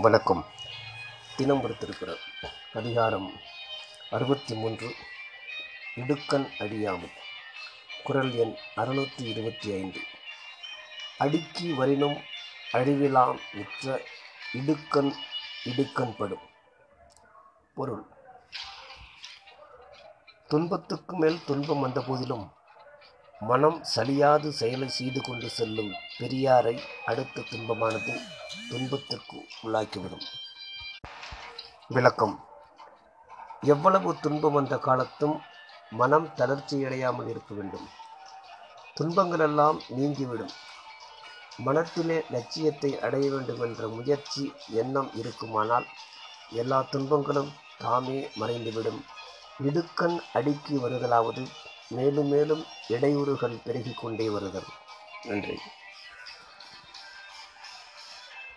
வணக்கம். தினம் திருக்குறள் அதிகாரம் அறுபத்தி மூன்று இடுக்கண் அடியாமை குரல் எண் அறுநூற்றி இருபத்தி ஐந்து. அடுக்கி வரினும் அழிவிலாம் விற்ற இடுக்கண் இடுக்கண் படும் பொருள். துன்பத்துக்கு மேல் துன்பம் வந்த போதிலும் மனம் சலியாது செயலை செய்து கொண்டு செல்லும் பெரியாரை அடுத்த துன்பமானது துன்பத்திற்கு உள்ளாக்கிவிடும் விளக்கம். எவ்வளவு துன்பம் வந்த காலத்தும் மனம் தளர்ச்சியடையாமல் இருக்க வேண்டும். துன்பங்களெல்லாம் நீங்கிவிடும். மனத்திலே லட்சியத்தை அடைய வேண்டும் என்ற முயற்சி எண்ணம் இருக்குமானால் எல்லா துன்பங்களும் தாமே மறைந்துவிடும். இடுக்கண் அடுக்கி வருதலாவது மேலும் மேலும் இடையூறுகள் பெருகிக் கொண்டே வருதல் நன்றி.